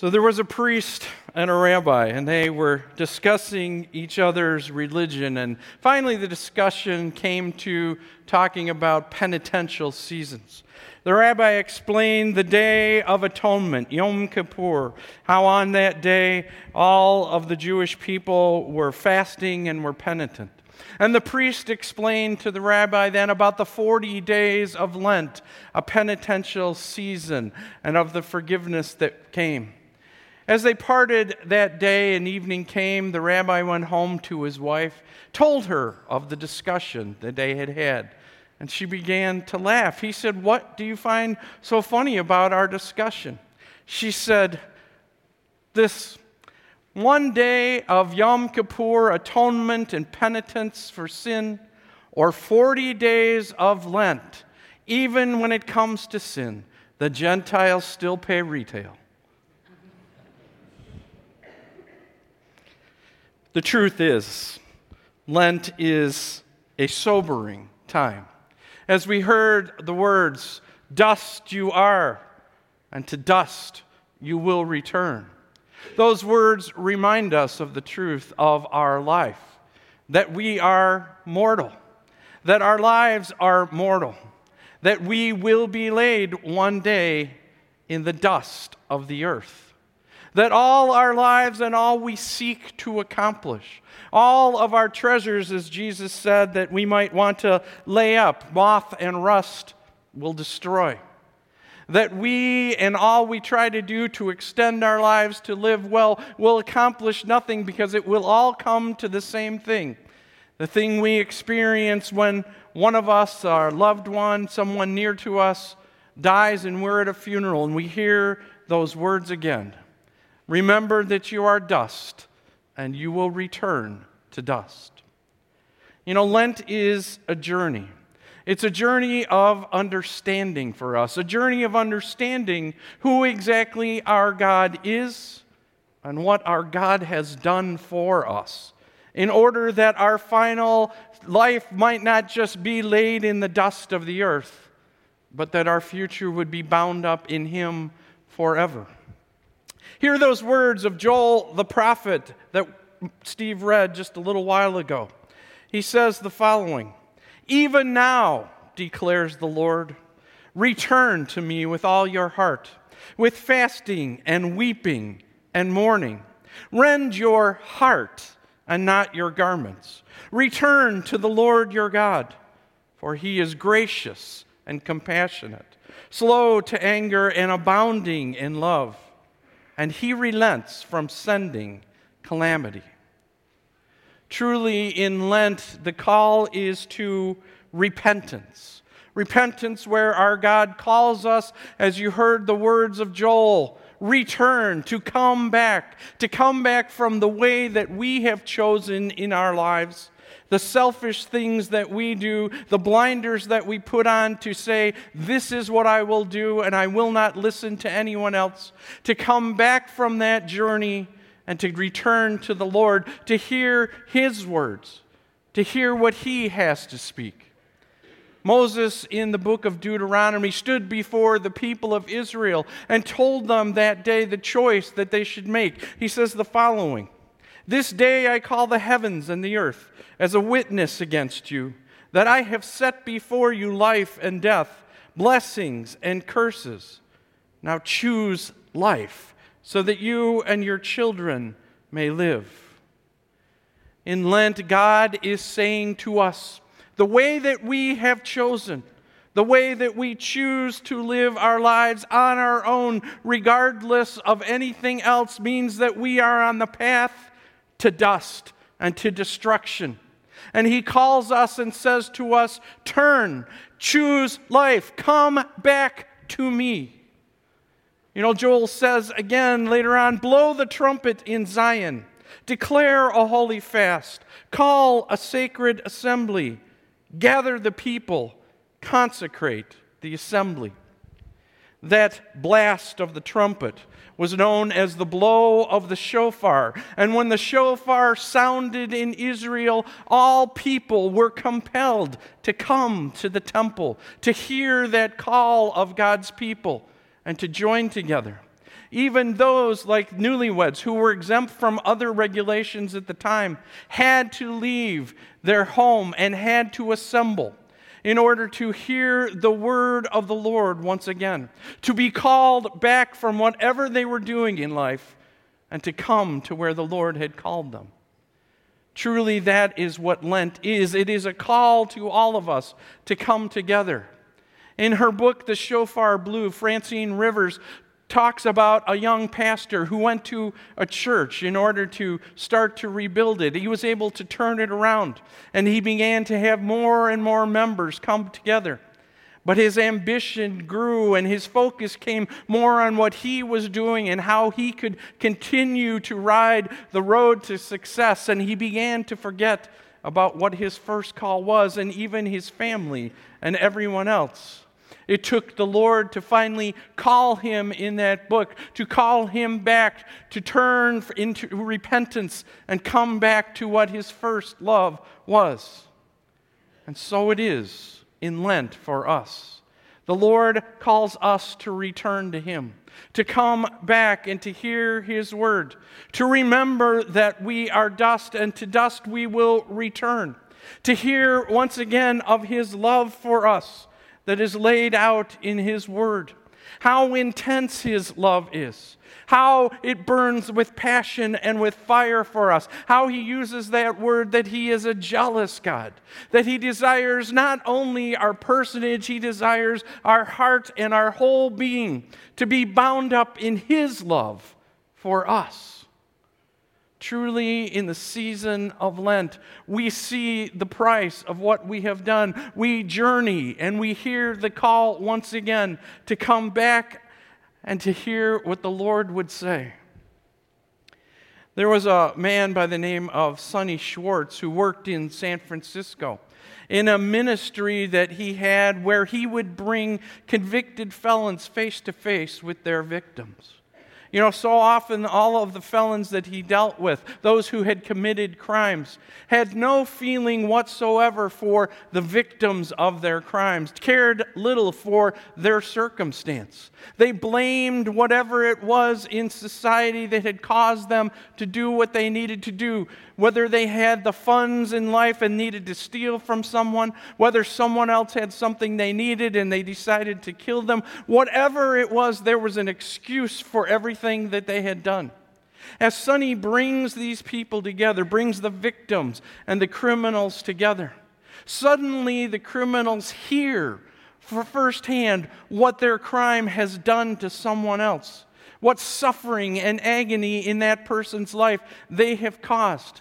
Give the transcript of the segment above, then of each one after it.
So there was a priest and a rabbi, and they were discussing each other's religion. And finally, the discussion came to talking about penitential seasons. The rabbi explained the Day of Atonement, Yom Kippur, how on that day all of the Jewish people were fasting and were penitent. And the priest explained to the rabbi then about the 40 days of Lent, a penitential season, and of the forgiveness that came. As they parted that day and evening came, the rabbi went home to his wife, told her of the discussion that they had had, and she began to laugh. He said, What do you find so funny about our discussion? She said, This one day of Yom Kippur, atonement and penitence for sin, or 40 days of Lent, even when it comes to sin, the Gentiles still pay retail. The truth is, Lent is a sobering time. As we heard the words, dust you are, and to dust you will return. Those words remind us of the truth of our life that we are mortal, that our lives are mortal, that we will be laid one day in the dust of the earth that all our lives and all we seek to accomplish, all of our treasures, as Jesus said, that we might want to lay up, moth and rust will destroy. That we and all we try to do to extend our lives to live well will accomplish nothing because it will all come to the same thing. The thing we experience when one of us, our loved one, someone near to us, dies and we're at a funeral and we hear those words again Remember that you are dust, and you will return to dust. You know, Lent is a journey. It's a journey of understanding for us, a journey of understanding who exactly our God is and what our God has done for us, in order that our final life might not just be laid in the dust of the earth, but that our future would be bound up in Him forever. Hear those words of Joel the prophet that Steve read just a little while ago. He says the following Even now, declares the Lord, return to me with all your heart, with fasting and weeping and mourning. Rend your heart and not your garments. Return to the Lord your God, for he is gracious and compassionate, slow to anger and abounding in love and he relents from sending calamity. Truly, in Lent, the call is to repentance. Repentance, where our God calls us, as you heard the words of Joel, return, to come back, to come back from the way that we have chosen in our lives the selfish things that we do, the blinders that we put on to say, This is what I will do, and I will not listen to anyone else, to come back from that journey and to return to the Lord, to hear His words, to hear what He has to speak. Moses, in the book of Deuteronomy, stood before the people of Israel and told them that day the choice that they should make. He says the following This day I call the heavens and the earth as a witness against you that I have set before you life and death, blessings and curses. Now choose life so that you and your children may live. In Lent, God is saying to us the way that we have chosen, the way that we choose to live our lives on our own, regardless of anything else, means that we are on the path to dust and to destruction. And he calls us and says to us, Turn, choose life, come back to me. You know, Joel says again later on, Blow the trumpet in Zion, declare a holy fast, call a sacred assembly, gather the people, consecrate the assembly. That blast of the trumpet was known as the blow of the shofar. And when the shofar sounded in Israel, all people were compelled to come to the temple, to hear that call of God's people, and to join together. Even those like newlyweds who were exempt from other regulations at the time had to leave their home and had to assemble in order to hear the word of the Lord once again, to be called back from whatever they were doing in life and to come to where the Lord had called them. Truly, that is what Lent is. It is a call to all of us to come together. In her book, The Shofar Blew, Francine Rivers talks about a young pastor who went to a church in order to start to rebuild it. He was able to turn it around, and he began to have more and more members come together. But his ambition grew, and his focus came more on what he was doing and how he could continue to ride the road to success. And he began to forget about what his first call was, and even his family and everyone else. It took the Lord to finally call him in that book, to call him back, to turn into repentance and come back to what his first love was. And so it is in Lent for us. The Lord calls us to return to him, to come back and to hear his word, to remember that we are dust and to dust we will return, to hear once again of his love for us that is laid out in His Word. How intense His love is. How it burns with passion and with fire for us. How He uses that word that He is a jealous God. That He desires not only our personage, He desires our heart and our whole being to be bound up in His love for us. Truly, in the season of Lent, we see the price of what we have done. We journey and we hear the call once again to come back and to hear what the Lord would say. There was a man by the name of Sunny Schwartz who worked in San Francisco in a ministry that he had where he would bring convicted felons face to face with their victims. You know, so often all of the felons that he dealt with, those who had committed crimes, had no feeling whatsoever for the victims of their crimes, cared little for their circumstance. They blamed whatever it was in society that had caused them to do what they needed to do whether they had the funds in life and needed to steal from someone, whether someone else had something they needed and they decided to kill them, whatever it was, there was an excuse for everything that they had done. As Sunny brings these people together, brings the victims and the criminals together, suddenly the criminals hear for firsthand what their crime has done to someone else, what suffering and agony in that person's life they have caused.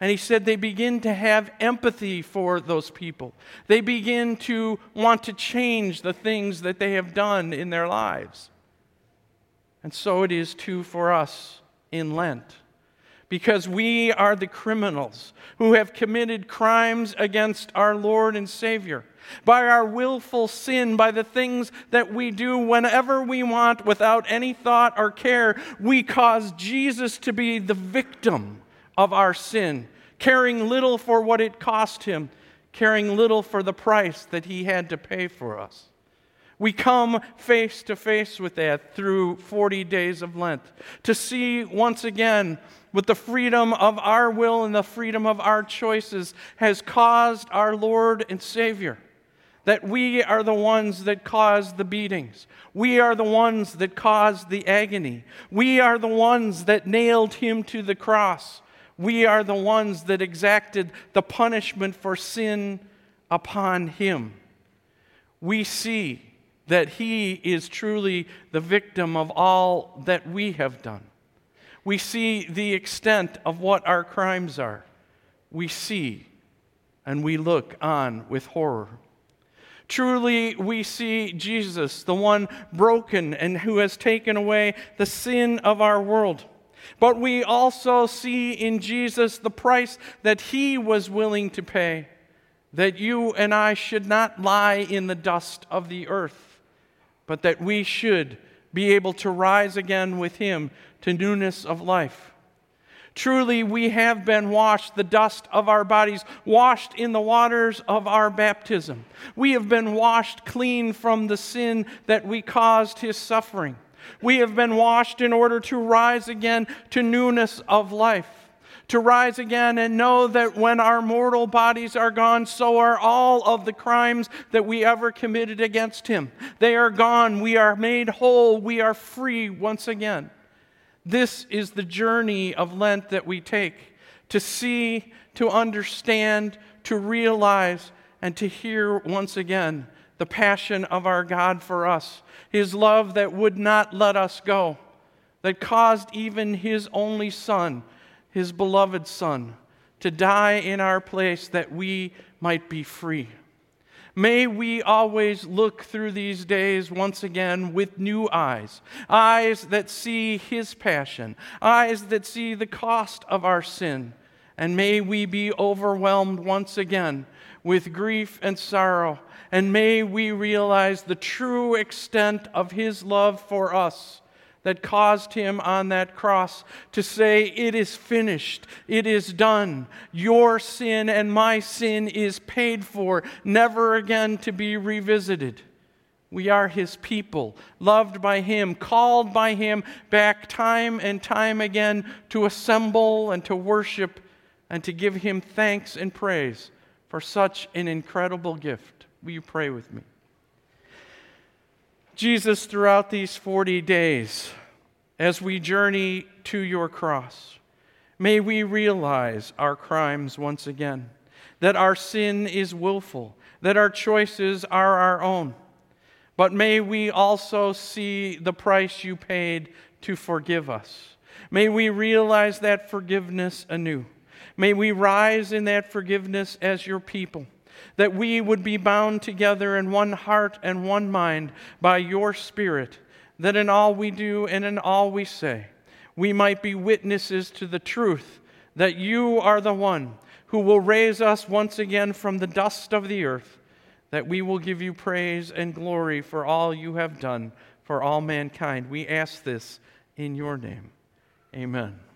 And he said they begin to have empathy for those people. They begin to want to change the things that they have done in their lives. And so it is too for us in Lent. Because we are the criminals who have committed crimes against our Lord and Savior. By our willful sin, by the things that we do whenever we want without any thought or care, we cause Jesus to be the victim of our sin, caring little for what it cost him, caring little for the price that he had to pay for us. We come face to face with that through 40 days of Lent to see once again what the freedom of our will and the freedom of our choices has caused our Lord and Savior. That we are the ones that caused the beatings. We are the ones that caused the agony. We are the ones that nailed him to the cross. We are the ones that exacted the punishment for sin upon him. We see that he is truly the victim of all that we have done. We see the extent of what our crimes are. We see and we look on with horror. Truly, we see Jesus, the one broken and who has taken away the sin of our world. But we also see in Jesus the price that he was willing to pay, that you and I should not lie in the dust of the earth, but that we should be able to rise again with him to newness of life. Truly, we have been washed, the dust of our bodies, washed in the waters of our baptism. We have been washed clean from the sin that we caused his suffering. We have been washed in order to rise again to newness of life to rise again and know that when our mortal bodies are gone, so are all of the crimes that we ever committed against Him. They are gone. We are made whole. We are free once again. This is the journey of Lent that we take to see, to understand, to realize, and to hear once again the passion of our God for us, His love that would not let us go, that caused even His only Son his beloved Son, to die in our place that we might be free. May we always look through these days once again with new eyes, eyes that see His passion, eyes that see the cost of our sin. And may we be overwhelmed once again with grief and sorrow. And may we realize the true extent of His love for us that caused him on that cross to say, It is finished, it is done. Your sin and my sin is paid for, never again to be revisited. We are his people, loved by him, called by him back time and time again to assemble and to worship and to give him thanks and praise for such an incredible gift. Will you pray with me? Jesus, throughout these 40 days, as we journey to your cross, may we realize our crimes once again, that our sin is willful, that our choices are our own. But may we also see the price you paid to forgive us. May we realize that forgiveness anew. May we rise in that forgiveness as your people that we would be bound together in one heart and one mind by your Spirit, that in all we do and in all we say, we might be witnesses to the truth that you are the one who will raise us once again from the dust of the earth, that we will give you praise and glory for all you have done for all mankind. We ask this in your name. Amen.